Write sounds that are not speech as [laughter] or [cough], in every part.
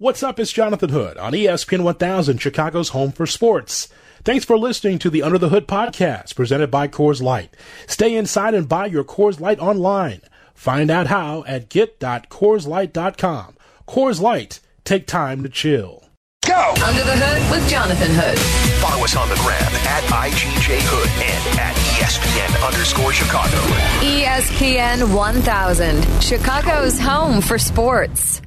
What's up? It's Jonathan Hood on ESPN 1000, Chicago's home for sports. Thanks for listening to the Under the Hood podcast presented by Coors Light. Stay inside and buy your Coors Light online. Find out how at get.coorslight.com. Coors Light, take time to chill. Go! Under the Hood with Jonathan Hood. Follow us on the gram at IGJ Hood and at ESPN underscore Chicago. ESPN 1000, Chicago's home for sports.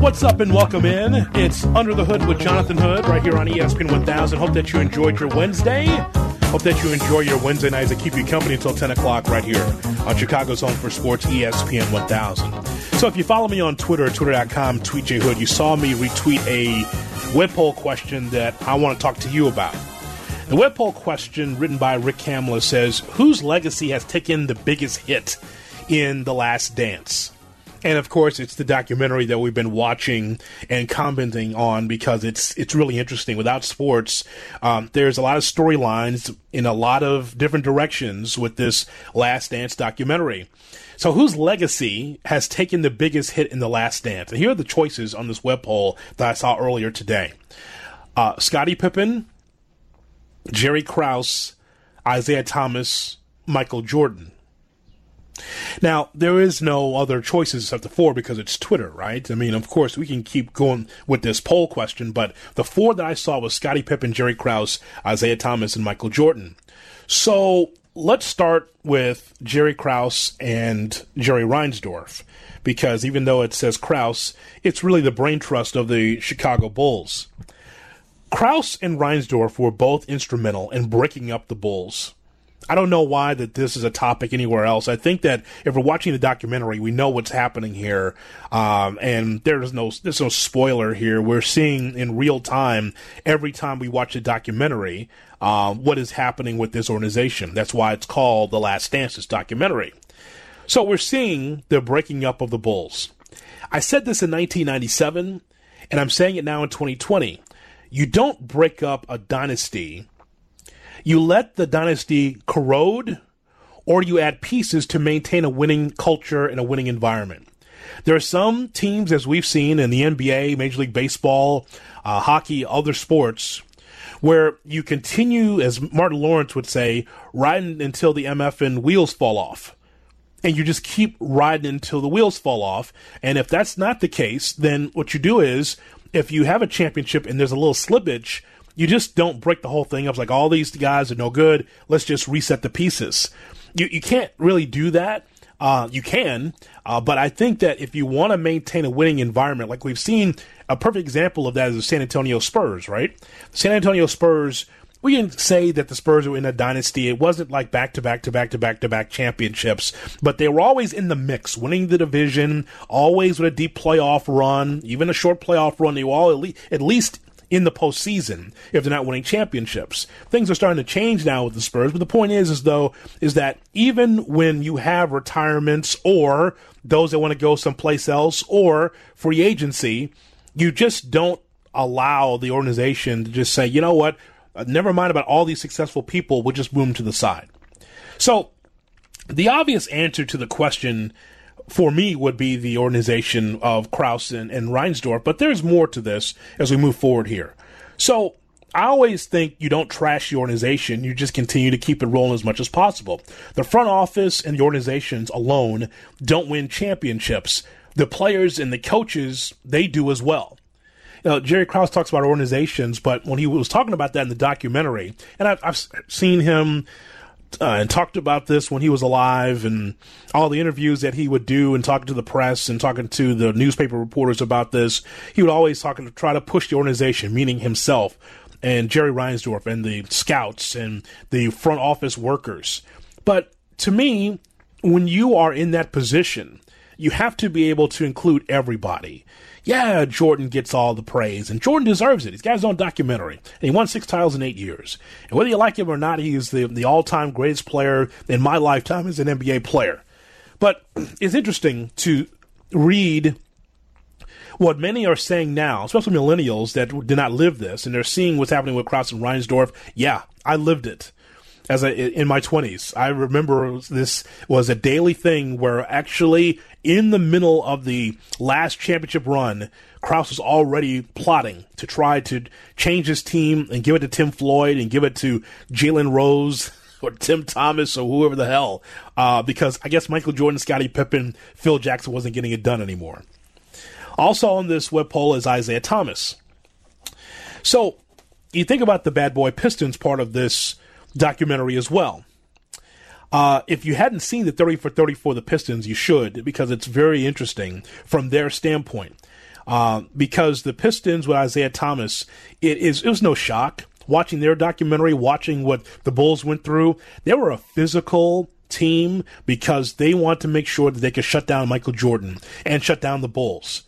What's up and welcome in. It's Under the Hood with Jonathan Hood right here on ESPN 1000. Hope that you enjoyed your Wednesday. Hope that you enjoy your Wednesday nights that keep you company until 10 o'clock right here on Chicago's Home for Sports, ESPN 1000. So if you follow me on Twitter, twitter.com, tweetjhood, you saw me retweet a web poll question that I want to talk to you about. The web poll question written by Rick Kamla says, Whose legacy has taken the biggest hit in The Last Dance? And of course it's the documentary that we've been watching and commenting on because it's it's really interesting. Without sports um, there's a lot of storylines in a lot of different directions with this last dance documentary. So whose legacy has taken the biggest hit in the last dance? And here are the choices on this web poll that i saw earlier today. Uh, scottie pippen jerry krause isiah thomas michael jordan now, there is no other choices except the four because it's Twitter, right? I mean, of course, we can keep going with this poll question, but the four that I saw was Scottie Pippen, Jerry Krause, Isiah Thomas, and Michael Jordan. So let's start with Jerry Krause and Jerry Reinsdorf, because even though it says Krause, it's really the brain trust of the Chicago Bulls. Krause and Reinsdorf were both instrumental in breaking up the Bulls I don't know why that this is a topic anywhere else. I think that if we're watching the documentary, we know what's happening here, um, and there's no there's no spoiler here. We're seeing in real time every time we watch the documentary um, what is happening with this organization. That's why it's called The Last. This documentary. So we're seeing the breaking up of the Bulls. I said this in 1997, and I'm saying it now in 2020. You don't break up a dynasty you let the dynasty corrode or you add pieces to maintain a winning culture and a winning environment. There are some teams, as we've seen in the NBA, Major League Baseball, uh, hockey, other sports, where you continue, as Martin Lawrence would say, riding until the MFN wheels fall off. And you just keep riding until the wheels fall off. And if that's not the case, then what you do is, if you have a championship and there's a little slippage, you just don't break the whole thing up. Like all these guys are no good. Let's just reset the pieces. You you can't really do that. Uh, you can, uh, but I think that if you want to maintain a winning environment, like we've seen, a perfect example of that is the San Antonio Spurs, right? San Antonio Spurs. We can say that the Spurs were in a dynasty. It wasn't like back to back to back to back to back championships, but they were always in the mix, winning the division, always with a deep playoff run, even a short playoff run. They were all at least, at least in the postseason if they're not winning championships. Things are starting to change now with the Spurs, but the point is, is though, is that even when you have retirements or those that want to go someplace else or free agency, you just don't allow the organization to just say, you know what, uh, never mind about all these successful people, we'll just move them to the side. So, the obvious answer to the question for me would be the organization of Krause and, and Reinsdorf, but there's more to this as we move forward here. So I always think you don't trash the organization, you just continue to keep it rolling as much as possible. The front office and the organizations alone don't win championships. The players and the coaches, they do as well. You know, Jerry Krause talks about organizations, but when he was talking about that in the documentary, and I've, I've seen him uh, and talked about this when he was alive and all the interviews that he would do and talking to the press and talking to the newspaper reporters about this. He would always talk to try to push the organization, meaning himself and Jerry Reinsdorf and the scouts and the front office workers. But to me, when you are in that position, you have to be able to include everybody yeah, Jordan gets all the praise, and Jordan deserves it. He's got his own documentary, and he won six titles in eight years. And whether you like him or not, he is the, the all time greatest player in my lifetime as an NBA player. But [clears throat] it's interesting to read what many are saying now, especially millennials that did not live this, and they're seeing what's happening with Krause and Reinsdorf. Yeah, I lived it. As a, in my 20s. I remember this was a daily thing where actually in the middle of the last championship run, Krause was already plotting to try to change his team and give it to Tim Floyd and give it to Jalen Rose [laughs] or Tim Thomas or whoever the hell, uh, because I guess Michael Jordan, Scottie Pippen, Phil Jackson wasn't getting it done anymore. Also on this web poll is Isiah Thomas. So you think about the Bad Boy Pistons part of this documentary as well. Uh, if you hadn't seen the 30 for 30 for the Pistons, you should because it's very interesting from their standpoint. Uh, because the Pistons with Isiah Thomas, it is it was no shock watching their documentary, watching what the Bulls went through. They were a physical team because they want to make sure that they could shut down Michael Jordan and shut down the Bulls.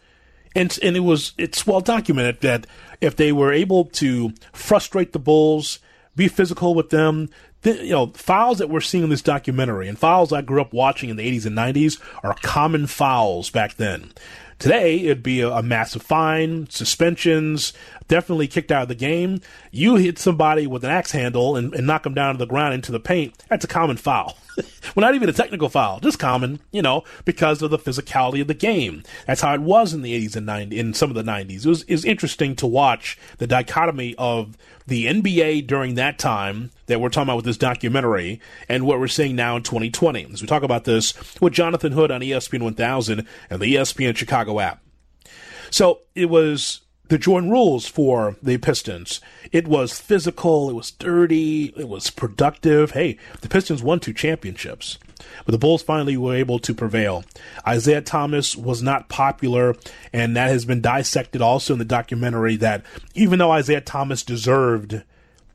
And and it was it's well documented that if they were able to frustrate the Bulls, be physical with them, you know, fouls that we're seeing in this documentary and fouls I grew up watching in the 80s and 90s are common fouls back then. Today, it'd be a, a, massive fine, suspensions, definitely kicked out of the game. You hit somebody with an axe handle and, and knock them down to the ground into the paint, that's a common foul. [laughs] well, not even a technical foul, just common, you know, because of the physicality of the game. That's how it was in the 80s and 90s, in some of the 90s. It was, it was interesting to watch the dichotomy of the NBA during that time that we're talking about with this documentary and what we're seeing now in 2020. As we talk about this with Jonathan Hood on ESPN 1000 and the ESPN Chicago app. So it was the Jordan rules for the Pistons. It was physical, it was dirty, it was productive. Hey, the Pistons won two championships. But the Bulls finally were able to prevail. Isiah Thomas was not popular, and that has been dissected also in the documentary that even though Isiah Thomas deserved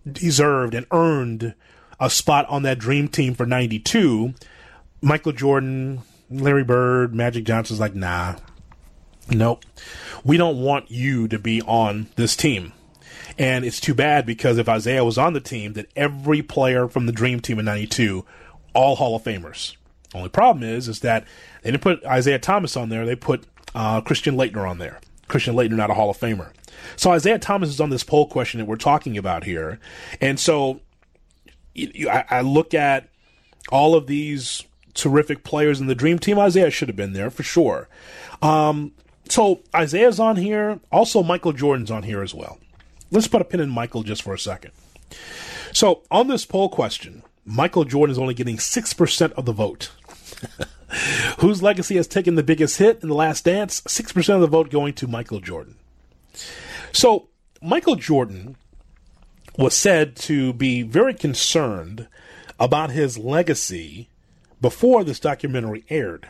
deserved and earned a spot on that dream team for 92, Michael Jordan, Larry Bird, Magic Johnson's like, nah, nope. We don't want you to be on this team. And it's too bad because if Isiah was on the team, that every player from the Dream Team in '92 all Hall of Famers. Only problem is, is that they didn't put Isiah Thomas on there. They put uh, Christian Laettner on there. Christian Laettner, not a Hall of Famer. So Isiah Thomas is on this poll question that we're talking about here, and so you, you, I, I look at all of these terrific players in the Dream Team. Isiah should have been there for sure. Um, so Isiah's on here. Also, Michael Jordan's on here as well. Let's put a pin in Michael just for a second. So on this poll question, Michael Jordan is only getting 6% of the vote. [laughs] Whose legacy has taken the biggest hit in the last dance? 6% of the vote going to Michael Jordan. So, Michael Jordan was said to be very concerned about his legacy before this documentary aired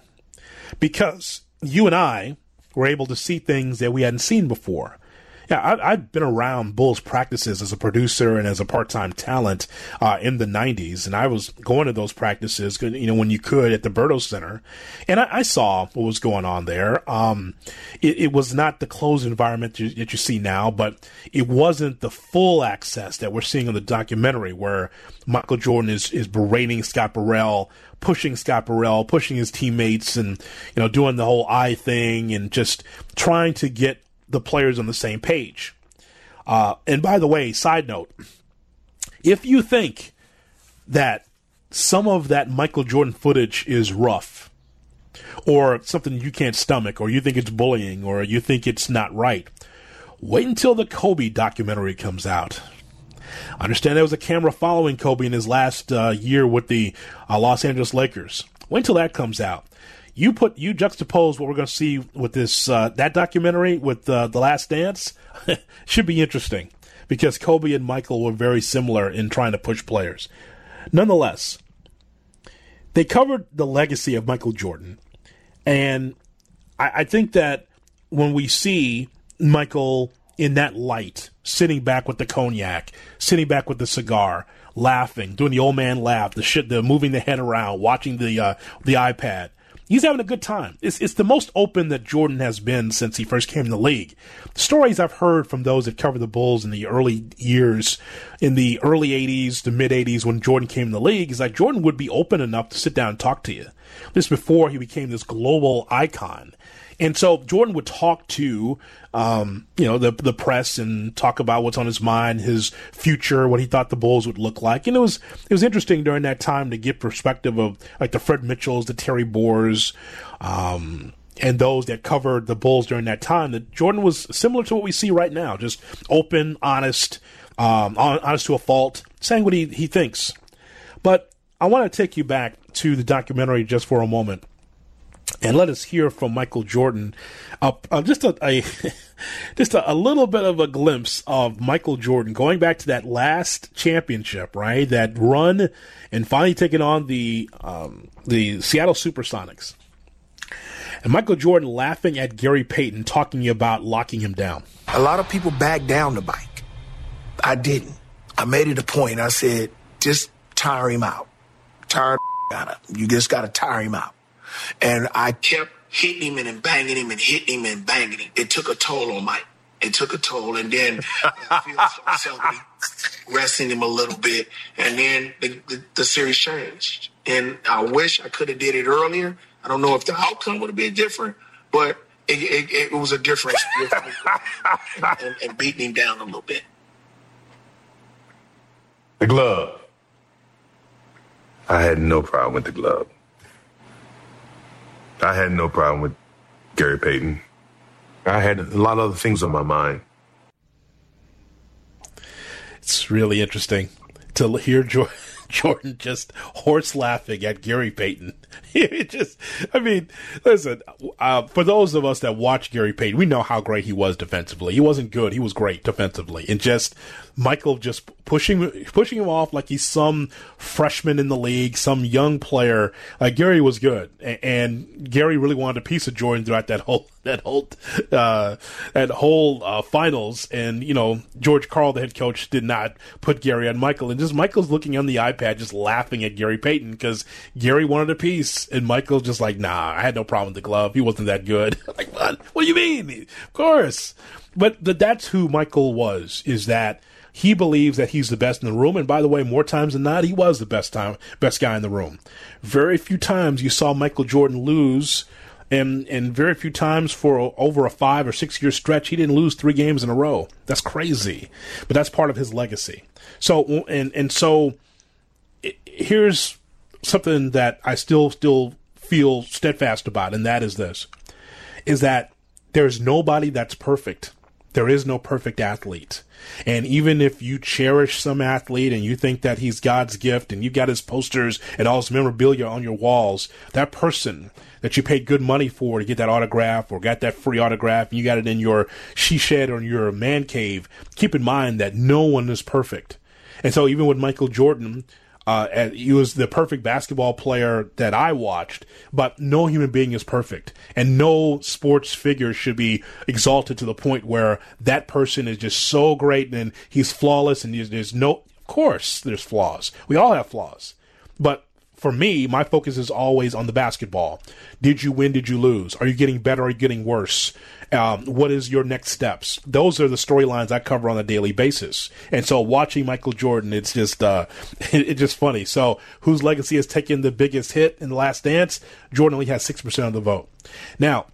because you and I were able to see things that we hadn't seen before yeah, I, have been around Bulls practices as a producer and as a part-time talent uh, in the '90s, and I was going to those practices, you know, when you could at the Berto Center, and I, I saw what was going on there. Um, it, it, was not the closed environment you, that you see now, but it wasn't the full access that we're seeing in the documentary, where Michael Jordan is is berating Scott Burrell pushing Scott Burrell, pushing his teammates, and you know doing the whole eye thing, and just trying to get the players on the same page. Uh, and by the way, side note, if you think that some of that Michael Jordan footage is rough, or something you can't stomach, or you think it's bullying, or you think it's not right, wait until the Kobe documentary comes out. I understand there was a camera following Kobe in his last uh, year with the uh, Los Angeles Lakers. Wait until that comes out you put you juxtapose what we're going to see with this uh, that documentary with uh, the Last Dance [laughs] should be interesting because Kobe and Michael were very similar in trying to push players. Nonetheless, they covered the legacy of Michael Jordan, and I, I think that when we see Michael in that light, sitting back with the cognac, sitting back with the cigar, laughing, doing the old man laugh, the shit, the moving the head around, watching the uh, the iPad he's having a good time. It's, it's the most open that Jordan has been since he first came in the league. The stories I've heard from those that cover the Bulls in the early years, in the early 80s the mid 80s when Jordan came in the league, is that Jordan would be open enough to sit down and talk to you. This before he became this global icon. And so Jordan would talk to, um, you know, the the press and talk about what's on his mind, his future, what he thought the Bulls would look like. And it was it was interesting during that time to get perspective of like the Fred Mitchells, the Terry Boers, um, and those that covered the Bulls during that time. That Jordan was similar to what we see right now, just open, honest, um, honest to a fault, saying what he, he thinks. But I want to take you back to the documentary just for a moment and let us hear from Michael Jordan. Uh, uh, just a, a [laughs] just a, a, little bit of a glimpse of Michael Jordan going back to that last championship, right? That run and finally taking on the um, the Seattle SuperSonics. And Michael Jordan laughing at Gary Payton talking about locking him down. A lot of people back down the bike. I didn't. I made it a point. I said, just tire him out. Tire [laughs] out of. You just got to tire him out. And I kept hitting him and banging him and hitting him and banging him. It took a toll on Mike. It took a toll. And then I feel myself resting him a little bit. And then the, the, the series changed. And I wish I could have did it earlier. I don't know if the outcome would have been different, but it, it, it was a difference and, and beating him down a little bit. The glove. I had no problem with the glove. I had no problem with Gary Payton. I had a lot of other things on my mind. It's really interesting to hear [laughs] Jordan just horse laughing at Gary Payton. [laughs] it just, I mean, listen, uh, for those of us that watch Gary Payton, we know how great he was defensively. He wasn't good. He was great defensively. And just Michael just pushing, pushing him off like he's some freshman in the league, some young player. Like Gary was good. And, and Gary really wanted a piece of Jordan throughout that whole, [laughs] that whole, uh, that whole, uh, finals. And, you know, George Karl, the head coach, did not put Gary on Michael. And just Michael's looking on the iPad, just laughing at Gary Payton because Gary wanted a piece and Michael's just like, nah, I had no problem with the glove. He wasn't that good. [laughs] like, what? What do you mean? Of course. But the, that's who Michael was, is that he believes that he's the best in the room. And by the way, more times than not, he was the best time, best guy in the room. Very few times you saw Michael Jordan lose and and very few times for over a five or six year stretch he didn't lose three games in a row. That's crazy, but that's part of his legacy. So and and so here's something that I still still feel steadfast about, and that is this: is that there's nobody that's perfect. There is no perfect athlete. And even if you cherish some athlete and you think that he's God's gift and you got his posters and all his memorabilia on your walls, that person that you paid good money for to get that autograph or got that free autograph and you got it in your she shed or your man cave, keep in mind that no one is perfect. And so even with Michael Jordan, uh, he was the perfect basketball player that I watched, but no human being is perfect, and no sports figure should be exalted to the point where that person is just so great and he's flawless, and there's, there's no. Of course, there's flaws. We all have flaws, but for me, my focus is always on the basketball. Did you win? Did you lose? Are you getting better? Are you getting worse? Um, what is your next steps? Those are the storylines I cover on a daily basis. And so watching Michael Jordan, it's just, uh, [laughs] it, it's just funny. So whose legacy has taken the biggest hit in the last dance? Jordan only has 6% of the vote. Now,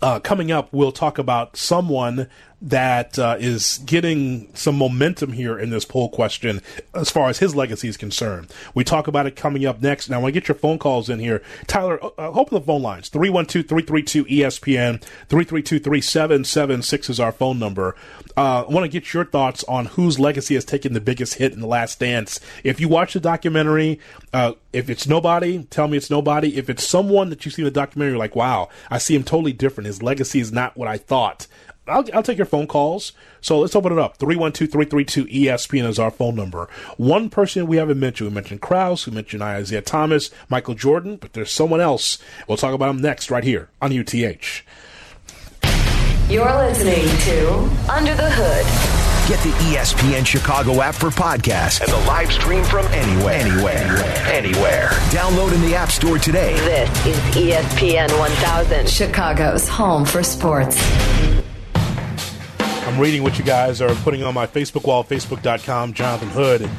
uh, coming up, we'll talk about someone that uh, is getting some momentum here in this poll question as far as his legacy is concerned. We talk about it coming up next. Now, I want to get your phone calls in here. Tyler, uh, open the phone lines 312 332 ESPN, 332 3776 is our phone number. Uh, I want to get your thoughts on whose legacy has taken the biggest hit in the last dance. If you watch the documentary, uh, if it's nobody, tell me it's nobody. If it's someone that you see in the documentary, like, wow, I see him totally different. His legacy is not what I thought. I'll, I'll take your phone calls. So let's open it up. 312-332-ESPN is our phone number. One person we haven't mentioned. We mentioned Krause. We mentioned Isiah Thomas, Michael Jordan, but there's someone else. We'll talk about him next right here on UTH. You're listening to Under the Hood. Get the ESPN Chicago app for podcasts and the live stream from anywhere. Anywhere. Anywhere. Download in the App Store today. This is ESPN 1000, Chicago's home for sports. I'm reading what you guys are putting on my Facebook wall, facebook.com, Jonathan Hood.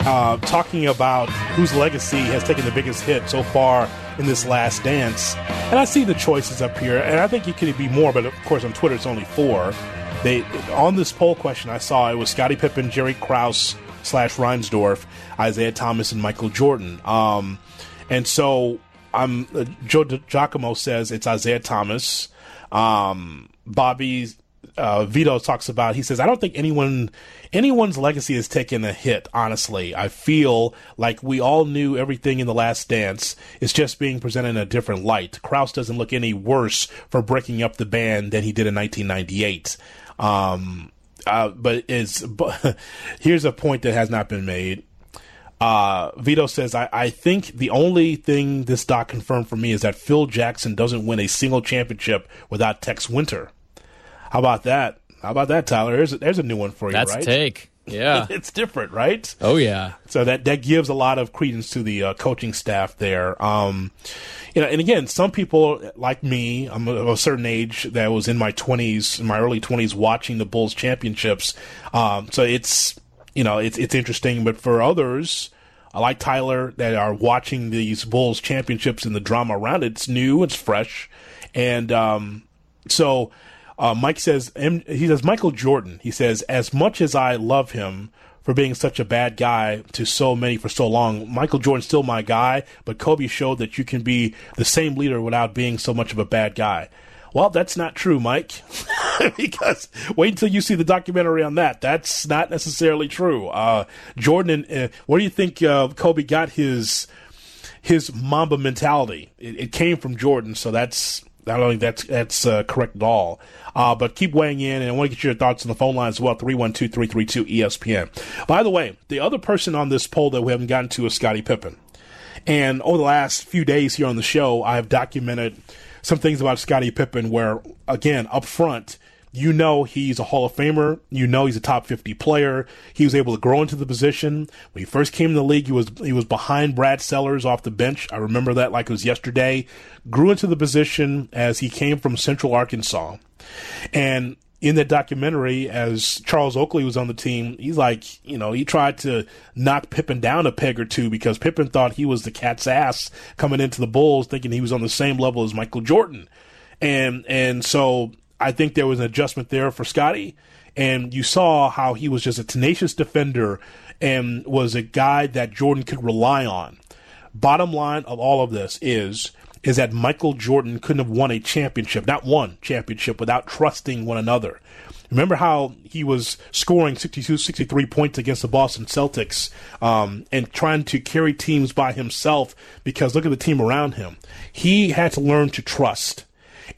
uh, talking about whose legacy has taken the biggest hit so far in this last dance. And I see the choices up here, and I think it could be more, but of course on Twitter it's only four. They on this poll question I saw it was Scottie Pippen, Jerry Krause slash Reinsdorf, Isiah Thomas, and Michael Jordan. Um, and so I'm uh, Joe Giacomo says it's Isiah Thomas. Um, Bobby uh, Vito talks about. He says, "I don't think anyone anyone's legacy has taken a hit. Honestly, I feel like we all knew everything in the Last Dance. It's just being presented in a different light. Krause doesn't look any worse for breaking up the band than he did in 1998." Um, uh, but it's [laughs] but here's a point that has not been made. Uh, Vito says, I, I think the only thing this doc confirmed for me is that Phil Jackson doesn't win a single championship without Tex Winter. How about that? How about that, Tyler? There's a, there's a new one for you, That's right? a take. Yeah. [laughs] it's different, right? oh yeah. So that that gives a lot of credence to the uh, coaching staff there. Um, you know, and again, some people like me, I'm of a certain age that was in my 20s, in my early 20s, watching the Bulls championships. Um, so it's you know it's it's interesting, but for others. I like Tyler that are watching these Bulls championships and the drama around it. It's new, it's fresh, and um, so uh, Mike says he says Michael Jordan. He says as much as I love him for being such a bad guy to so many for so long, Michael Jordan's still my guy. But Kobe showed that you can be the same leader without being so much of a bad guy. Well, that's not true, Mike. [laughs] because wait until you see the documentary on that. That's not necessarily true. Uh, Jordan, uh, where do you think uh, Kobe got his his Mamba mentality? It, it, came from Jordan, so that's I don't think that's that's uh, correct at all. Uh, but keep weighing in, and I want to get your thoughts on the phone line as well 312 332 ESPN. By the way, the other person on this poll that we haven't gotten to is Scottie Pippen. And over the last few days here on the show, I have documented some things about Scottie Pippen where, again, up front, you know he's a Hall of Famer. You know he's a top 50 player. He was able to grow into the position. When he first came in the league, he was he was behind Brad Sellers off the bench. I remember that like it was yesterday. Grew into the position as he came from Central Arkansas. And in that documentary, as Charles Oakley was on the team, he's like, you know, he tried to knock Pippen down a peg or two because Pippen thought he was the cat's ass coming into the Bulls, thinking he was on the same level as Michael Jordan. And and so I think there was an adjustment there for Scottie. And you saw how he was just a tenacious defender and was a guy that Jordan could rely on. Bottom line of all of this is is that Michael Jordan couldn't have won a championship, not one championship, without trusting one another. Remember how he was scoring 62, 63 points against the Boston Celtics um, and trying to carry teams by himself because look at the team around him. He had to learn to trust.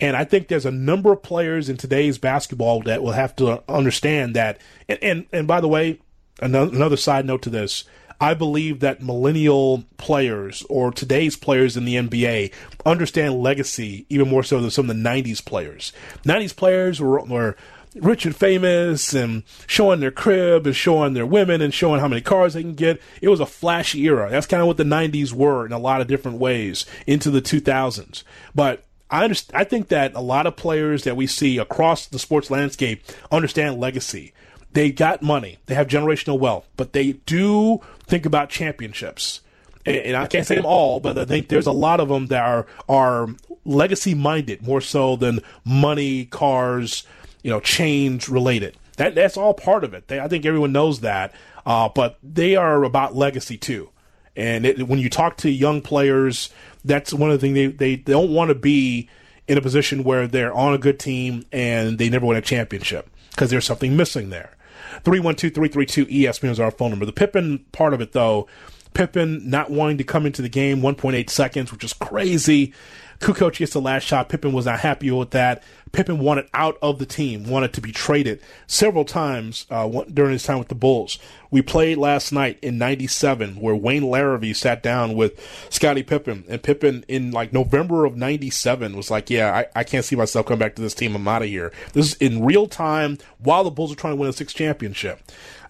And I think there's a number of players in today's basketball that will have to understand that. And, and, and by the way, another, another side note to this I believe that millennial players or today's players in the NBA understand legacy even more so than some of the 90s players. 90s players were, were rich and famous and showing their crib and showing their women and showing how many cars they can get. It was a flashy era. That's kind of what the 90s were in a lot of different ways into the 2000s. But I understand, I think that a lot of players that we see across the sports landscape understand legacy. They got money, they have generational wealth, but they do think about championships. And, and I can't say them all, but I think there's a lot of them that are are legacy minded more so than money, cars, you know, change related. That that's all part of it. They, I think everyone knows that, uh, but they are about legacy too. And it, when you talk to young players, that's one of the things they, they, don't want to be in a position where they're on a good team and they never win a championship because there's something missing there. 312-332 ESPN is our phone number. The Pippen part of it, though, Pippen not wanting to come into the game 1.8 seconds, which is crazy. Kukoc gets the last shot. Pippen was not happy with that. Pippen wanted out of the team, wanted to be traded several times uh, during his time with the Bulls. We played last night in '97, where Wayne Larrivee sat down with Scottie Pippen, and Pippen in like November of '97 was like, "Yeah, I, I can't see myself coming back to this team. I'm out of here." This is in real time while the Bulls are trying to win a sixth championship.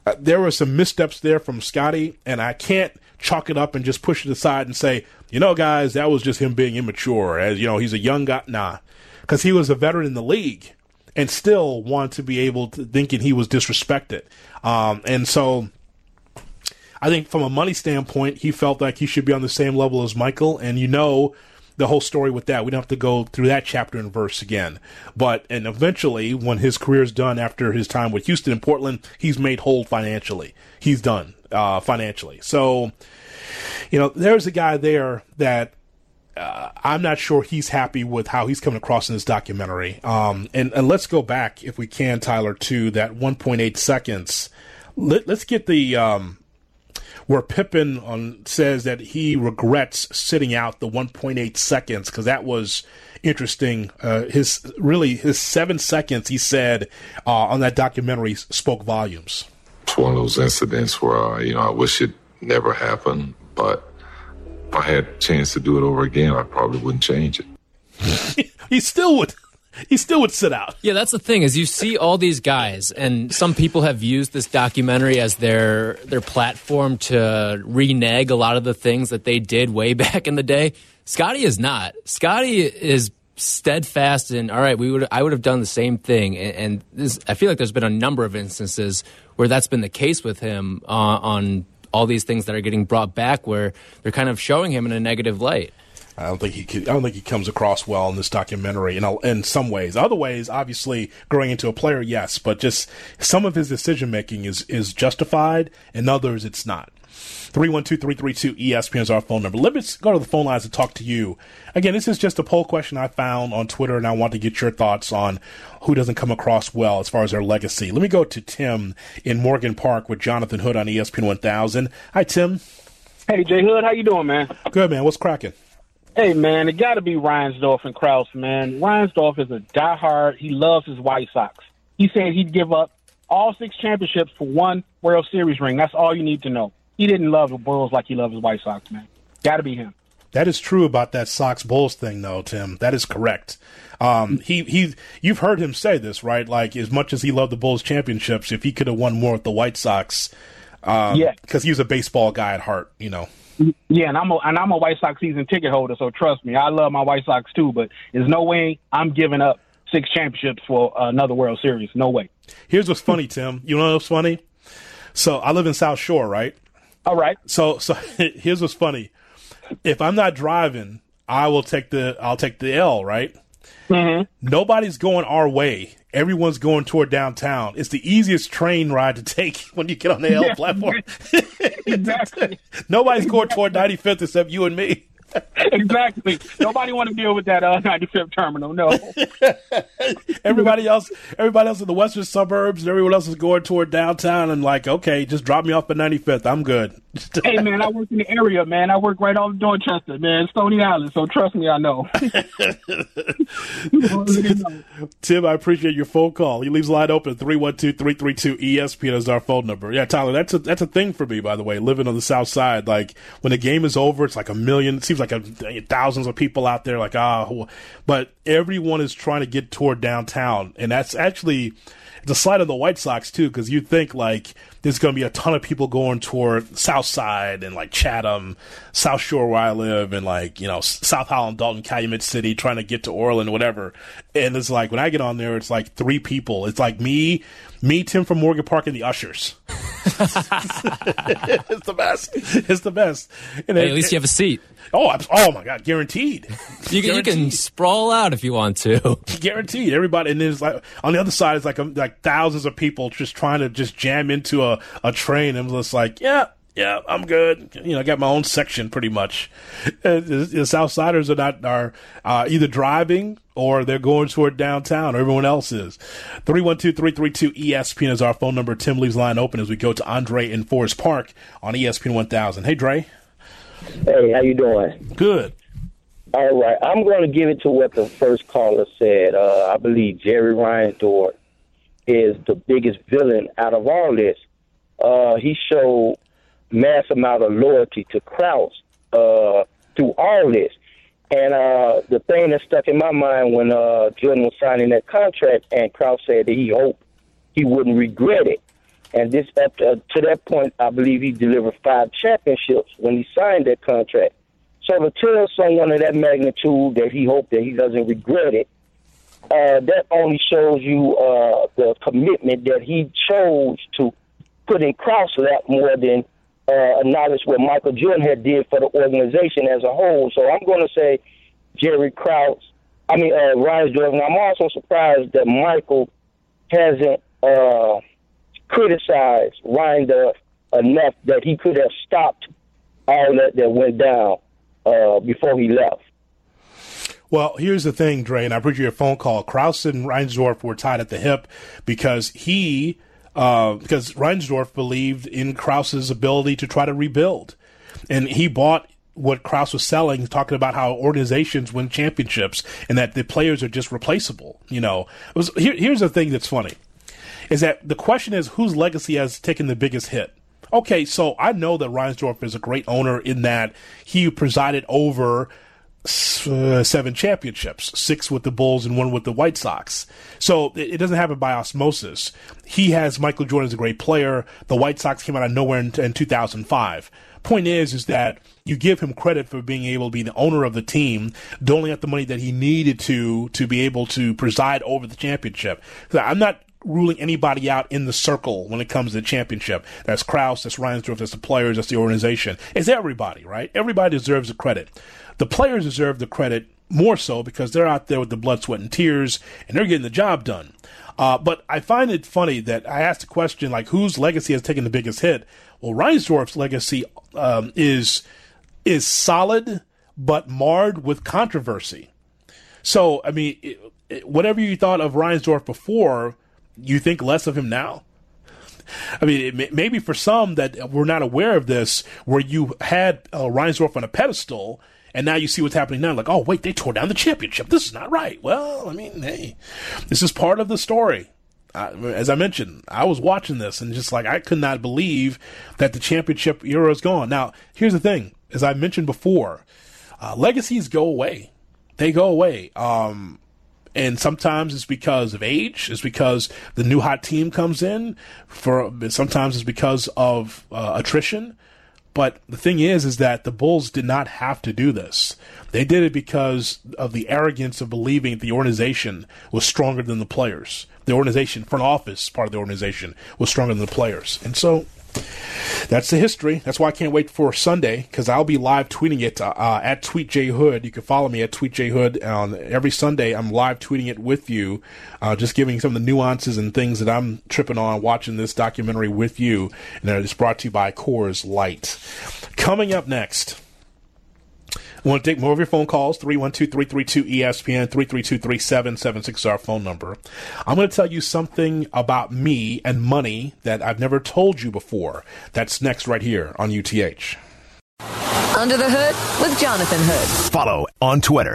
Uh, there were some missteps there from Scottie, and I can't chalk it up and just push it aside and say, you know, guys, that was just him being immature. As you know, he's a young guy. Nah, because he was a veteran in the league and still wanted to be able to thinking he was disrespected. Um, and so I think from a money standpoint, he felt like he should be on the same level as Michael, and you know the whole story with that. We don't have to go through that chapter and verse again. But and eventually, when his career is done after his time with Houston and Portland, he's made whole financially. He's done uh, financially. So, you know, there's a guy there that uh, I'm not sure he's happy with how he's coming across in this documentary. Um, and, and let's go back, if we can, Tyler, to that 1.8 seconds. Let, us get the um, where Pippen on, says that he regrets sitting out the 1.8 seconds because that was interesting. Uh, his really his seven seconds he said uh, on that documentary spoke volumes. It's one of those incidents where uh, you know I wish it never happened, but if I had a chance to do it over again, I probably wouldn't change it. [laughs] he still would he still would sit out. Yeah, that's the thing is you see all these guys, and some people have used this documentary as their their platform to renege a lot of the things that they did way [laughs] back in the day. Scottie is not. Scottie is steadfast in all right. We would I would have done the same thing, and, and this, I feel like there's been a number of instances where that's been the case with him uh, on all these things that are getting brought back, where they're kind of showing him in a negative light. I don't think he could, I don't think he comes across well in this documentary. In in some ways, other ways, obviously, growing into a player, yes, but just some of his decision making is is justified, and others it's not. 312-332 ESPN is our phone number. Let me go to the phone lines and talk to you. Again, this is just a poll question I found on Twitter, and I want to get your thoughts on who doesn't come across well as far as their legacy. Let me go to Tim in Morgan Park with Jonathan Hood on ESPN 1000. Hi, Tim. Hey, Jay Hood. How you doing, man? Good, man. What's cracking? Hey man, it got to be Reinsdorf and Krause, man. Reinsdorf is a diehard. He loves his White Sox. He said he'd give up all six championships for one World Series ring. That's all you need to know. He didn't love the Bulls like he loves his White Sox, man. Got to be him. That is true about that Sox Bulls thing, though, Tim. That is correct. Um, he he, you've heard him say this, right? Like as much as he loved the Bulls championships, if he could have won more with the White Sox, um, yeah, because he was a baseball guy at heart, you know. Yeah, and I'm a and I'm a White Sox season ticket holder, so trust me, I love my White Sox too. But there's no way I'm giving up six championships for another World Series. No way. Here's what's funny, Tim. You know what's funny? So I live in South Shore, right? All right. So so [laughs] here's what's funny. If I'm not driving, I will take the I'll take the L, right? Mm-hmm. Nobody's going our way. Everyone's going toward downtown. It's the easiest train ride to take [laughs] when you get on the L yeah, platform. [laughs] exactly. [laughs] Nobody's going toward 95th except you and me [laughs] exactly. Nobody want to deal with that uh, 95th terminal. No. [laughs] everybody else, everybody else in the western suburbs, and everyone else is going toward downtown. And like, okay, just drop me off at 95th. I'm good. [laughs] hey man, I work in the area, man. I work right off of Dorchester, man, Stony Island. So trust me, I know. Tim, I appreciate your phone call. He leaves line open 312-332 ESPN is our phone number. Yeah, Tyler, that's a that's a thing for me, by the way. Living on the South Side, like when the game is over, it's like a million. It seems like a, thousands of people out there, like ah, but everyone is trying to get toward downtown, and that's actually a slight of the White Sox too, because you think like there's going to be a ton of people going toward South Side and like Chatham, South Shore where I live, and like you know South Holland, Dolton, Calumet City, trying to get to Orland, whatever. And it's like when I get on there, it's like three people. It's like me, me, Tim from Morgan Park, and the ushers. [laughs] it's the best. It's the best. And hey, at least you have a seat. Oh, oh my God, guaranteed. You can, guaranteed. you can sprawl out if you want to. [laughs] Guaranteed. Everybody, and there's like on the other side it's like um, like thousands of people just trying to just jam into a, a train. And it's like, yeah, yeah, I'm good. You know, I got my own section pretty much. Uh, the, Southsiders are not are uh, either driving or they're going toward downtown. Or everyone else is. 312-332-ESPN is our phone number. Tim leaves line open as we go to Andre in Forest Park on ESPN 1000. Hey, Dre. Hey, how you doing? Good. All right, I'm going to give it to what the first caller said. Uh, I believe Jerry Reinsdorf is the biggest villain out of all this. Uh, he showed mass amount of loyalty to Krause uh, through all this. And uh, the thing that stuck in my mind when uh, Jordan was signing that contract, and Krause said that he hoped he wouldn't regret it. And this up to, to that point, I believe he delivered five championships when he signed that contract. So to tell someone of that magnitude that he hoped that he doesn't regret it, uh, that only shows you uh, the commitment that he chose to put in Krause lap more than uh, acknowledge what Michael Jordan had did for the organization as a whole. So I'm going to say Jerry Krause. I mean uh, Reinsdorf. And I'm also surprised that Michael hasn't uh, criticized Reinsdorf enough that he could have stopped all that that went down uh, before he left. Well, here's the thing, Dre, and I appreciate your phone call. Krause and Reinsdorf were tied at the hip because he, uh, because Reinsdorf believed in Krause's ability to try to rebuild. And he bought what Krause was selling, talking about how organizations win championships and that the players are just replaceable. You know, was here, here's the thing that's funny is that the question is whose legacy has taken the biggest hit? Okay, so I know that Reinsdorf is a great owner in that he presided over uh, seven championships, six with the Bulls and one with the White Sox. So it, it, doesn't happen by osmosis. He has Michael Jordan as a great player. The White Sox came out of nowhere in, in 2005. Point is, is that you give him credit for being able to be the owner of the team, doling out the money that he needed to to be able to preside over the championship. I'm not ruling anybody out in the circle when it comes to the championship. That's Krause, that's Reinsdorf, that's the players, that's the organization. It's everybody, right? Everybody deserves the credit. The players deserve the credit more so because they're out there with the blood, sweat, and tears, and they're getting the job done. Uh, but I find it funny that I asked a question like, whose legacy has taken the biggest hit? Well, Reinsdorf's legacy um, is is solid but marred with controversy. So, I mean, it, it, whatever you thought of Reinsdorf before, you think less of him now. I mean, it, maybe for some that were not aware of this, where you had uh, Reinsdorf on a pedestal and now you see what's happening now. Like, oh, wait, they tore down the championship. This is not right. Well, I mean, hey, this is part of the story. Uh, as I mentioned, I was watching this and just like, I could not believe that the championship era is gone. Now, here's the thing. As I mentioned before, uh, legacies go away. They go away. Um, and sometimes it's because of age. It's because the new hot team comes in. For sometimes it's because of uh, attrition. But the thing is, is that the Bulls did not have to do this. They did it because of the arrogance of believing the organization was stronger than the players. The organization, front office part of the organization, was stronger than the players. And so that's the history. That's why I can't wait for Sunday because I'll be live tweeting it uh, Tweet at Hood. You can follow me at TweetJHood. On every Sunday, I'm live tweeting it with you, uh, just giving some of the nuances and things that I'm tripping on watching this documentary with you. And it's brought to you by Coors Light. Coming up next. I want to take more of your phone calls, 312-332-ESPN, 332-3776 is our phone number. I'm going to tell you something about me and money that I've never told you before. That's next right here on UTH. Under the Hood with Jonathan Hood. Follow on Twitter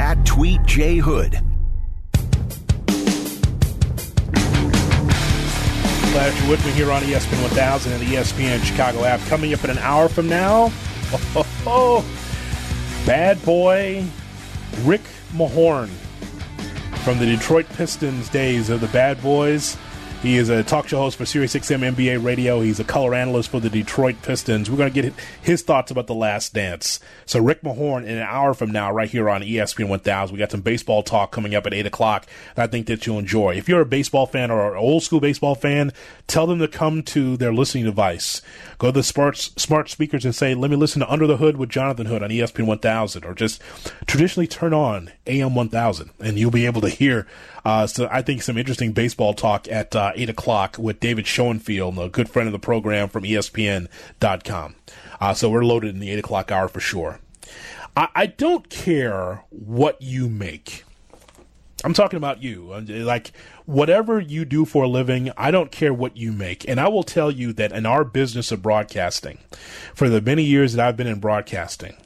at TweetJHood. Glad you're with me here on ESPN 1000 and the ESPN Chicago app. Coming up in an hour from now, [laughs] oh, oh, oh bad boy Rick Mahorn from the Detroit Pistons days of the Bad Boys he is a talk show host for Sirius XM NBA Radio. He's a color analyst for the Detroit Pistons. We're going to get his thoughts about the last dance. So Rick Mahorn in an hour from now, right here on ESPN 1000. We got some baseball talk coming up at 8 o'clock that I think that you'll enjoy. If you're a baseball fan or an old school baseball fan, tell them to come to their listening device. Go to the smart, smart speakers and say, let me listen to Under the Hood with Jonathan Hood on ESPN 1000 or just traditionally turn on AM 1000 and you'll be able to hear uh, so I think some interesting baseball talk at uh, 8 o'clock with David Schoenfield, a good friend of the program from ESPN.com. Uh, so we're loaded in the 8 o'clock hour for sure. I, I don't care what you make. I'm talking about you. Like, whatever you do for a living, I don't care what you make. And I will tell you that in our business of broadcasting, for the many years that I've been in broadcasting,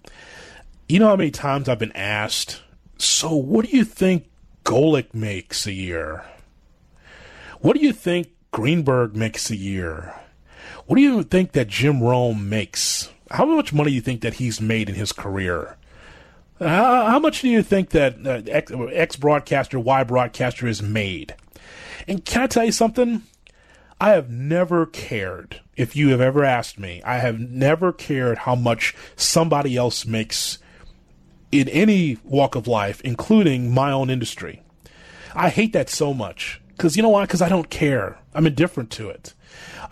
you know how many times I've been asked, so what do you think Golic makes a year? What do you think Greenberg makes a year? What do you think that Jim Rome makes? How much money do you think that he's made in his career? How, how much do you think that uh, X, X broadcaster, Y broadcaster is made? And can I tell you something? I have never cared. If you have ever asked me, I have never cared how much somebody else makes in any walk of life, including my own industry. I hate that so much. Because you know why? Because I don't care. I'm indifferent to it.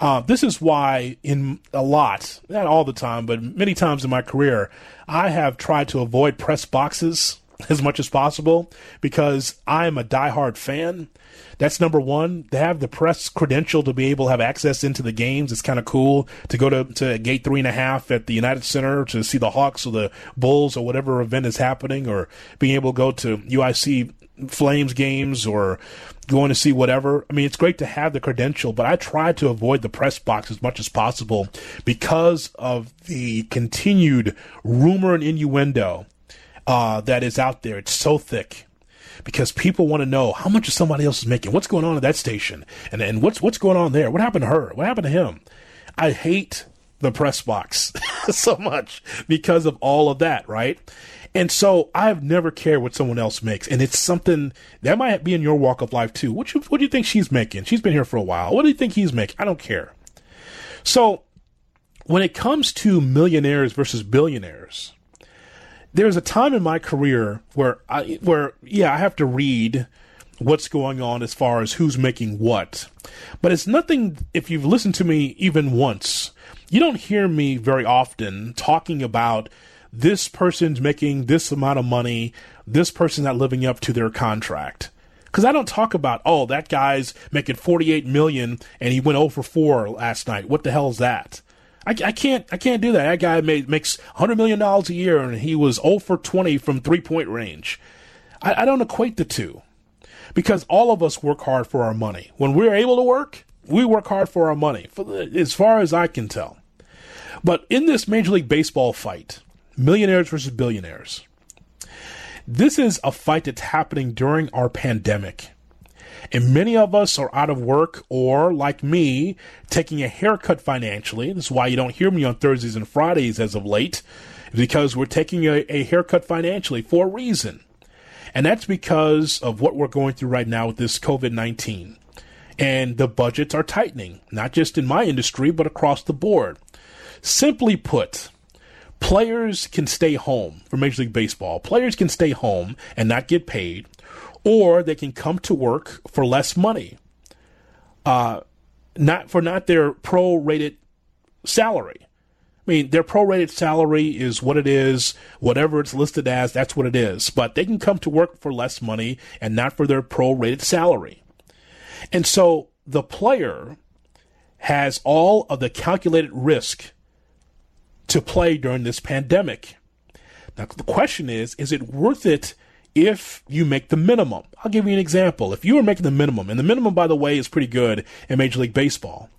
Uh, this is why, in a lot, not all the time, but many times in my career, I have tried to avoid press boxes [laughs] as much as possible because I'm a diehard fan. That's number one. They have the press credential to be able to have access into the games. It's kind of cool to go to, to gate three and a half at the United Center to see the Hawks or the Bulls or whatever event is happening, or being able to go to UIC Flames games or going to see whatever. I mean, it's great to have the credential, but I try to avoid the press box as much as possible because of the continued rumor and innuendo uh, that is out there. It's so thick because people want to know how much is somebody else is making, what's going on at that station, and and what's what's going on there, what happened to her, what happened to him. I hate the press box [laughs] so much because of all of that, right? And so I've never cared what someone else makes, and it's something that might be in your walk of life too. What you what do you think she's making? She's been here for a while. What do you think he's making? I don't care. So when it comes to millionaires versus billionaires, there's a time in my career where I where yeah I have to read what's going on as far as who's making what, but it's nothing. If you've listened to me even once, you don't hear me very often talking about this person's making this amount of money, this person's not living up to their contract. Because I don't talk about, oh, that guy's making 48 million and he went oh over 4 last night. What the hell is that? I, I can't I can't do that. That guy made, makes 100 million dollars a year and he was 0 for 20 from three point range. I, I don't equate the two because all of us work hard for our money. When we're able to work, we work hard for our money, for as far as I can tell. But in this Major League Baseball fight, millionaires versus billionaires. This is a fight that's happening during our pandemic. And many of us are out of work or, like me, taking a haircut financially. This is why you don't hear me on Thursdays and Fridays as of late, because we're taking a, a haircut financially for a reason. And that's because of what we're going through right now with this COVID 19. And the budgets are tightening, not just in my industry, but across the board. Simply put, players can stay home for Major League Baseball. Players can stay home and not get paid, or they can come to work for less money, uh, not for not their pro-rated salary. I mean, their prorated salary is what it is. Whatever it's listed as, that's what it is. But they can come to work for less money and not for their prorated salary. And so the player has all of the calculated risk to play during this pandemic. Now, the question is, is it worth it if you make the minimum? I'll give you an example. If you are making the minimum, and the minimum, by the way, is pretty good in Major League Baseball,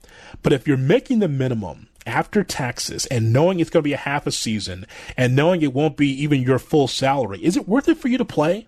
but if you're making the minimum after taxes and knowing it's going to be a half a season and knowing it won't be even your full salary, is it worth it for you to play?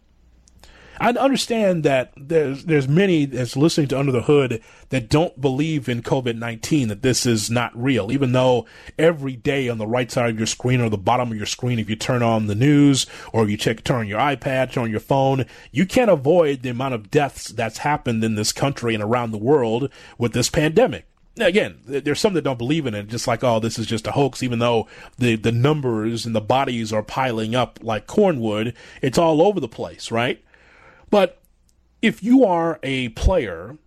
I understand that there's there's many that's listening to Under the Hood that don't believe in COVID nineteen that this is not real, even though every day on the right side of your screen or the bottom of your screen, if you turn on the news or you check turn on your iPad, turn on your phone, you can't avoid the amount of deaths that's happened in this country and around the world with this pandemic. Again, there's some that don't believe in it, just like, oh, this is just a hoax, even though the, the numbers and the bodies are piling up like cornwood. It's all over the place, right? But if you are a player,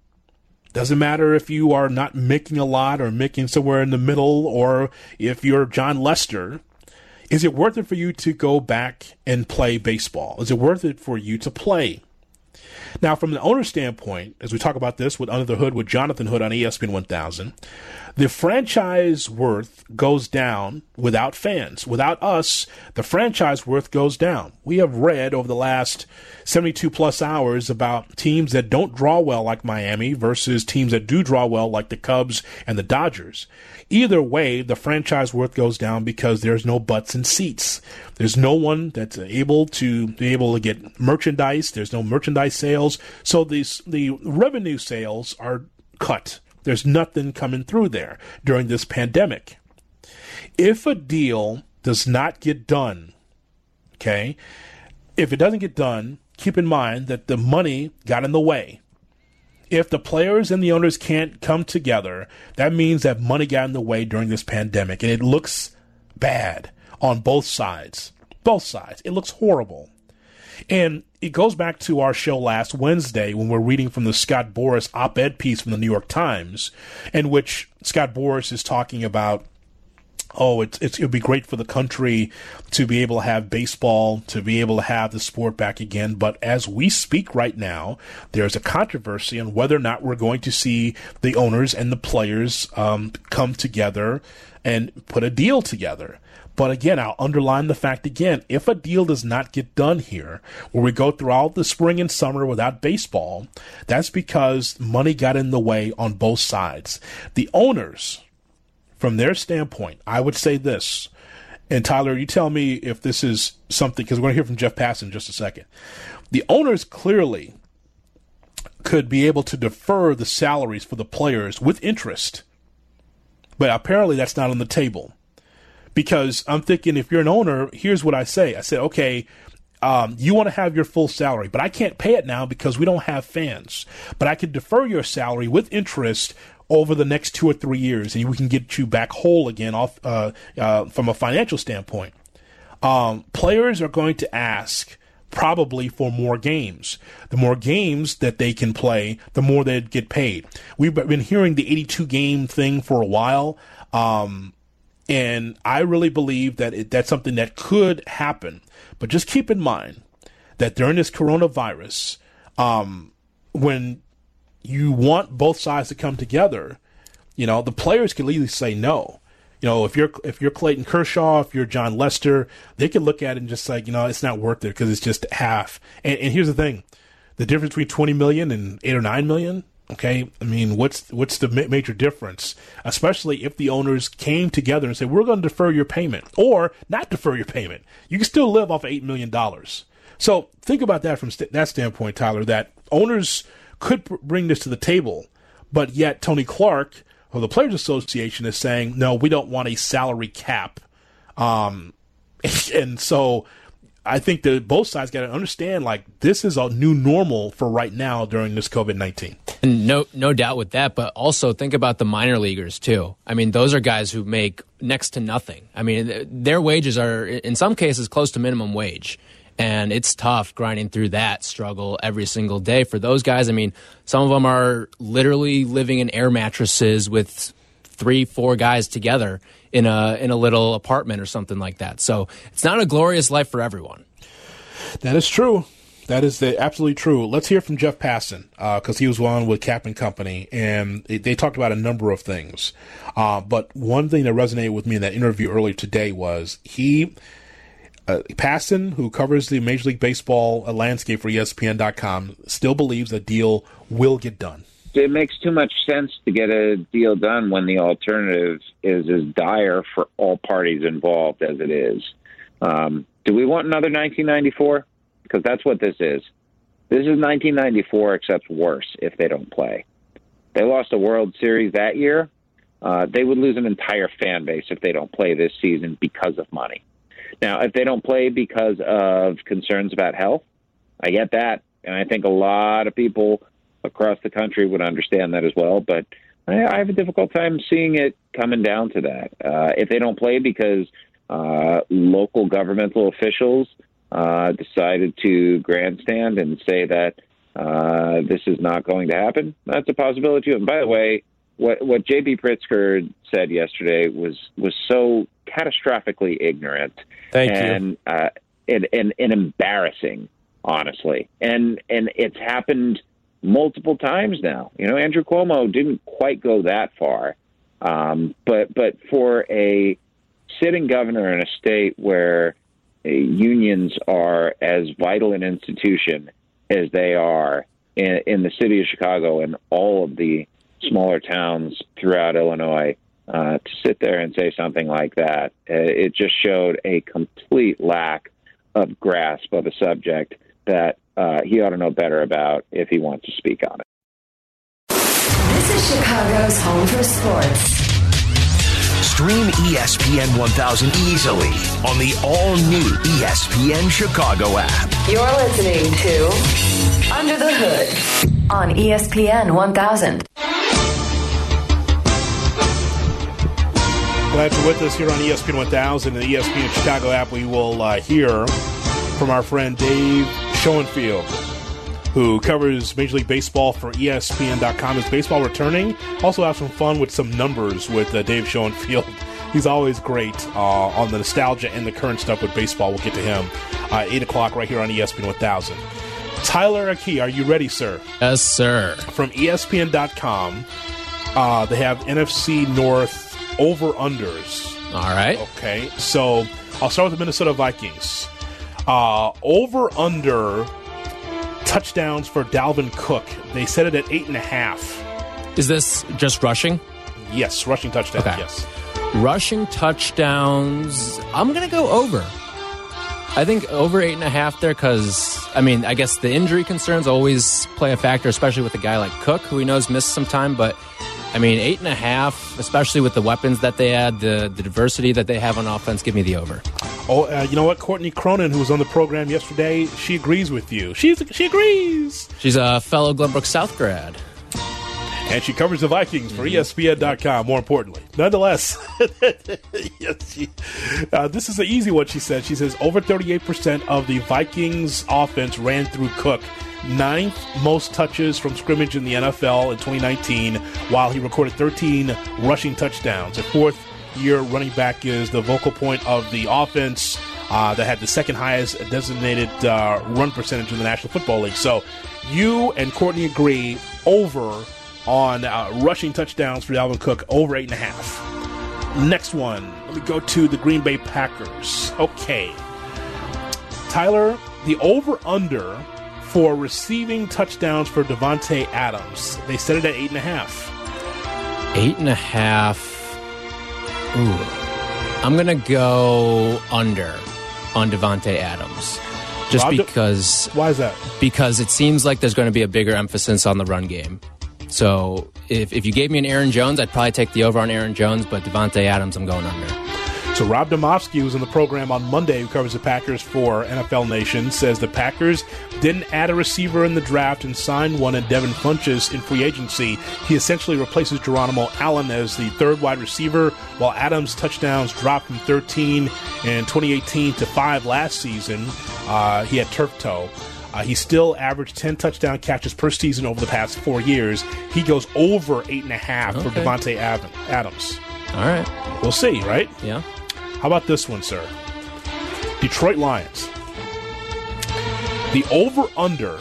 doesn't matter if you are not making a lot or making somewhere in the middle, or if you're Jon Lester, is it worth it for you to go back and play baseball? Is it worth it for you to play? Now, from the owner standpoint, as we talk about this with Under the Hood with Jonathan Hood on ESPN 1000, the franchise worth goes down without fans. Without us, the franchise worth goes down. We have read over the last 72 plus hours about teams that don't draw well like Miami versus teams that do draw well like the Cubs and the Dodgers. Either way, the franchise worth goes down because there's no butts in seats. There's no one that's able to be able to get merchandise. There's no merchandise sales. So these, the revenue sales are cut. There's nothing coming through there during this pandemic. If a deal does not get done, okay, if it doesn't get done, keep in mind that the money got in the way. If the players and the owners can't come together, that means that money got in the way during this pandemic, and it looks bad on both sides. Both sides. It looks horrible. And it goes back to our show last Wednesday when we're reading from the Scott Boras op ed piece from the New York Times, in which Scott Boras is talking about oh, it's, it's, it would be great for the country to be able to have baseball, to be able to have the sport back again. But as we speak right now, there's a controversy on whether or not we're going to see the owners and the players um, come together and put a deal together. But again, I'll underline the fact again if a deal does not get done here, where we go throughout the spring and summer without baseball, that's because money got in the way on both sides. The owners, from their standpoint, I would say this. And Tyler, you tell me if this is something, because we're going to hear from Jeff Passan in just a second. The owners clearly could be able to defer the salaries for the players with interest. But apparently that's not on the table. Because I'm thinking if you're an owner, here's what I say. I said, okay, um, you want to have your full salary, but I can't pay it now because we don't have fans. But I could defer your salary with interest over the next two or three years, and we can get you back whole again off uh, uh, from a financial standpoint. Um, players are going to ask probably for more games. The more games that they can play, the more they get paid. We've been hearing the 82 game thing for a while. Um, and I really believe that it, that's something that could happen. But just keep in mind that during this coronavirus, um, when you want both sides to come together, you know, the players can legally say no. You know, if you're if you're Clayton Kershaw, if you're Jon Lester, they can look at it and just like, you know, it's not worth it because it's just half. And, and here's the thing: the difference between 20 million and eight or nine million. Okay, I mean, what's what's the major difference? Especially if the owners came together and said, "We're going to defer your payment," or not defer your payment. You can still live off of eight million dollars. So think about that from st- that standpoint, Tyler. That owners could bring this to the table, but yet Tony Clark of the Players Association is saying, no, we don't want a salary cap. Um, [laughs] and so I think that both sides got to understand like this is a new normal for right now during this COVID nineteen. And no, no doubt with that, but also think about the minor leaguers too. I mean, those are guys who make next to nothing. I mean, their wages are in some cases close to minimum wage. And it's tough grinding through that struggle every single day for those guys. I mean, some of them are literally living in air mattresses with three, four guys together in a in a little apartment or something like that. So it's not a glorious life for everyone. That is true. That is the, absolutely true. Let's hear from Jeff Passan because uh, he was on with Kap and Company, and they talked about a number of things. Uh, but one thing that resonated with me in that interview earlier today was he uh, who covers the Major League Baseball landscape for ESPN.com, still believes a deal will get done. It makes too much sense to get a deal done when the alternative is as dire for all parties involved as it is. Um, do we want another 1994? Because that's what this is. This is 1994, except worse if they don't play. They lost a World Series that year. Uh, they would lose an entire fan base if they don't play this season because of money. Now, if they don't play because of concerns about health, I get that. And I think a lot of people across the country would understand that as well. But I, have a difficult time seeing it coming down to that. Uh, if they don't play because uh, local governmental officials uh, decided to grandstand and say that uh, this is not going to happen, that's a possibility. And by the way, what what JB Pritzker said yesterday was was so catastrophically ignorant Thank and, you. Uh, and, and and embarrassing, honestly. And and it's happened multiple times now. You know, Andrew Cuomo didn't quite go that far, um, but but for a sitting governor in a state where uh, unions are as vital an institution as they are in, in the city of Chicago and all of the smaller towns throughout Illinois uh, to sit there and say something like that. Uh, it just showed a complete lack of grasp of a subject that uh, he ought to know better about if he wants to speak on it. This is Chicago's home for sports. Stream ESPN 1000 easily on the all new ESPN Chicago app. You're listening to Under the Hood on ESPN 1000. Glad you're with us here on ESPN 1000 and the ESPN Chicago app. We will uh, hear from our friend Dave Schoenfield, who covers Major League Baseball for ESPN.com. Is baseball returning? Also have some fun with some numbers with uh, Dave Schoenfield. [laughs] He's always great uh, on the nostalgia and the current stuff with baseball. We'll get to him uh, 8 o'clock right here on ESPN 1000. Tyler Aki, are you ready, sir? Yes, sir. From ESPN.com, uh, they have NFC North over unders. All right. Okay, so I'll start with the Minnesota Vikings. Uh, over under touchdowns for Dalvin Cook. They set it at eight and a half. Is this just rushing? Yes, rushing touchdowns. Okay. Yes. Rushing touchdowns. I'm going to go over. I think over eight and a half there because, I mean, I guess the injury concerns always play a factor, especially with a guy like Cook, who we knows missed some time. But, I mean, eight and a half, especially with the weapons that they add, the, the diversity that they have on offense, give me the over. Oh, uh, you know what? Courtney Cronin, who was on the program yesterday, she agrees with you. She's she agrees, She's a fellow Glenbrook South grad. and she covers the Vikings for E ESPN.com. More importantly, nonetheless, [laughs] yes, she, uh, this is an easy one. She said. She says over thirty-eight percent of the Vikings' offense ran through Cook. Ninth most touches from scrimmage in the NFL in 2019, while he recorded 13 rushing touchdowns. A fourth year running back is the vocal point of the offense uh, that had the second highest designated uh, run percentage in the National Football League. So you and Courtney agree over on uh, rushing touchdowns for Dalvin Cook, over eight and a half. Next one, let me go to the Green Bay Packers. Okay. Tyler, the over under for receiving touchdowns for Davante Adams. They set it at eight and a half. Eight and a half. Ooh. I'm going to go under on Davante Adams. Just Rob, because Why is that? because it seems like there's going to be a bigger emphasis on the run game. So if, if you gave me an Aaron Jones, I'd probably take the over on Aaron Jones, but Davante Adams, I'm going under. So Rob Demovsky, who's in the program on Monday, who covers the Packers for NFL Nation, says the Packers didn't add a receiver in the draft and signed one in Devin Funchess in free agency. He essentially replaces Geronimo Allen as the third wide receiver, while Adams' touchdowns dropped from 13 in 2018 to 5 last season. Uh, he had turf toe. Uh, he still averaged 10 touchdown catches per season over the past four years. He goes over 8.5 for Okay. Davante Adams. All right. We'll see, right? Yeah. How about this one, sir? Detroit Lions. The over under,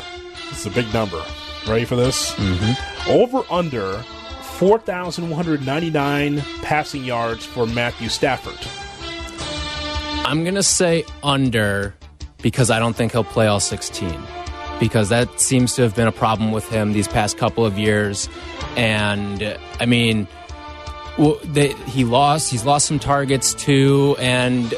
this is a big number. Ready for this? Mm-hmm. Over under 4,199 passing yards for Matthew Stafford. I'm going to say under because I don't think he'll play all 16. Because that seems to have been a problem with him these past couple of years. And, I mean, well, they, he lost. He's lost some targets too. And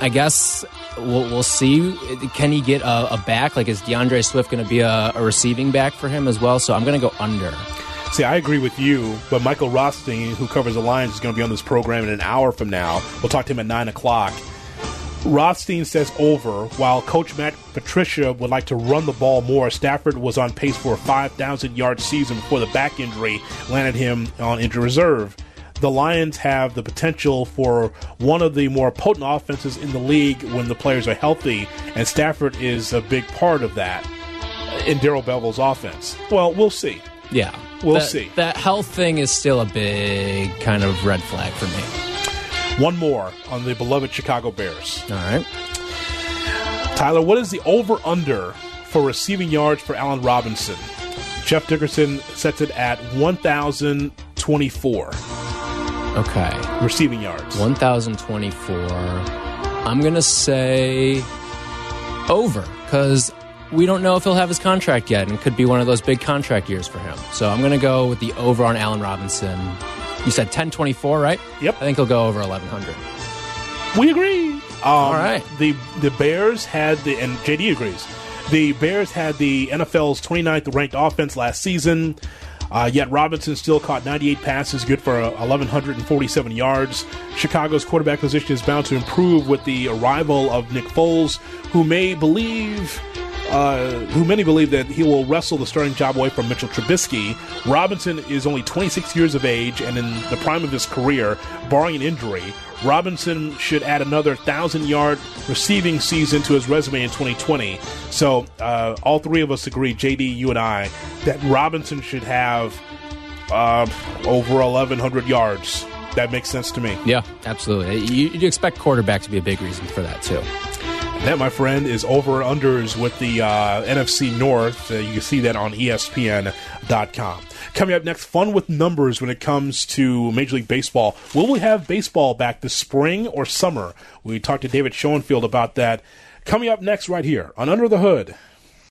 I guess we'll, we'll see. Can he get a, a back? Like, is D'Andre Swift going to be a, a receiving back for him as well? So I'm going to go under. See, I agree with you, but Michael Rothstein, who covers the Lions, is going to be on this program in an hour from now. We'll talk to him at 9 o'clock. Rothstein says over, while Coach Matt Patricia would like to run the ball more. Stafford was on pace for a 5,000 yard season before the back injury landed him on injury reserve. The Lions have the potential for one of the more potent offenses in the league when the players are healthy, and Stafford is a big part of that in Darrell Bevell's offense. Well, we'll see. Yeah. We'll That- see. That health thing is still a big kind of red flag for me. One more on the beloved Chicago Bears. All right. Tyler, what is the over under for receiving yards for Allen Robinson? Jeff Dickerson sets it at 1,024 Okay. receiving yards. 1,024. I'm going to say over because we don't know if he'll have his contract yet and it could be one of those big contract years for him. So I'm going to go with the over on Allen Robinson. You said 1024, right? Yep. I think he'll go over 1,100. We agree. Um, All right. The the Bears had the and JD agrees. The Bears had the NFL's 29th ranked offense last season. Uh, yet Robinson still caught 98 passes, good for uh, 1,147 yards. Chicago's quarterback position is bound to improve with the arrival of Nick Foles, who may believe uh, who many believe that he will wrestle the starting job away from Mitchell Trubisky. Robinson is only 26 years of age and in the prime of his career, barring an injury. Robinson should add another thousand yard receiving season to his resume in 2020. So, uh, all three of us agree, JD, you and I, that Robinson should have uh, over 1,100 yards. That makes sense to me. Yeah, absolutely. You, you'd expect quarterback to be a big reason for that, too. That, my friend, is over unders with the uh, NFC North. Uh, you can see that on ESPN.com. Coming up next, fun with numbers when it comes to Major League Baseball. Will we have baseball back this spring or summer? We talked to David Schoenfield about that. Coming up next, right here on Under the Hood.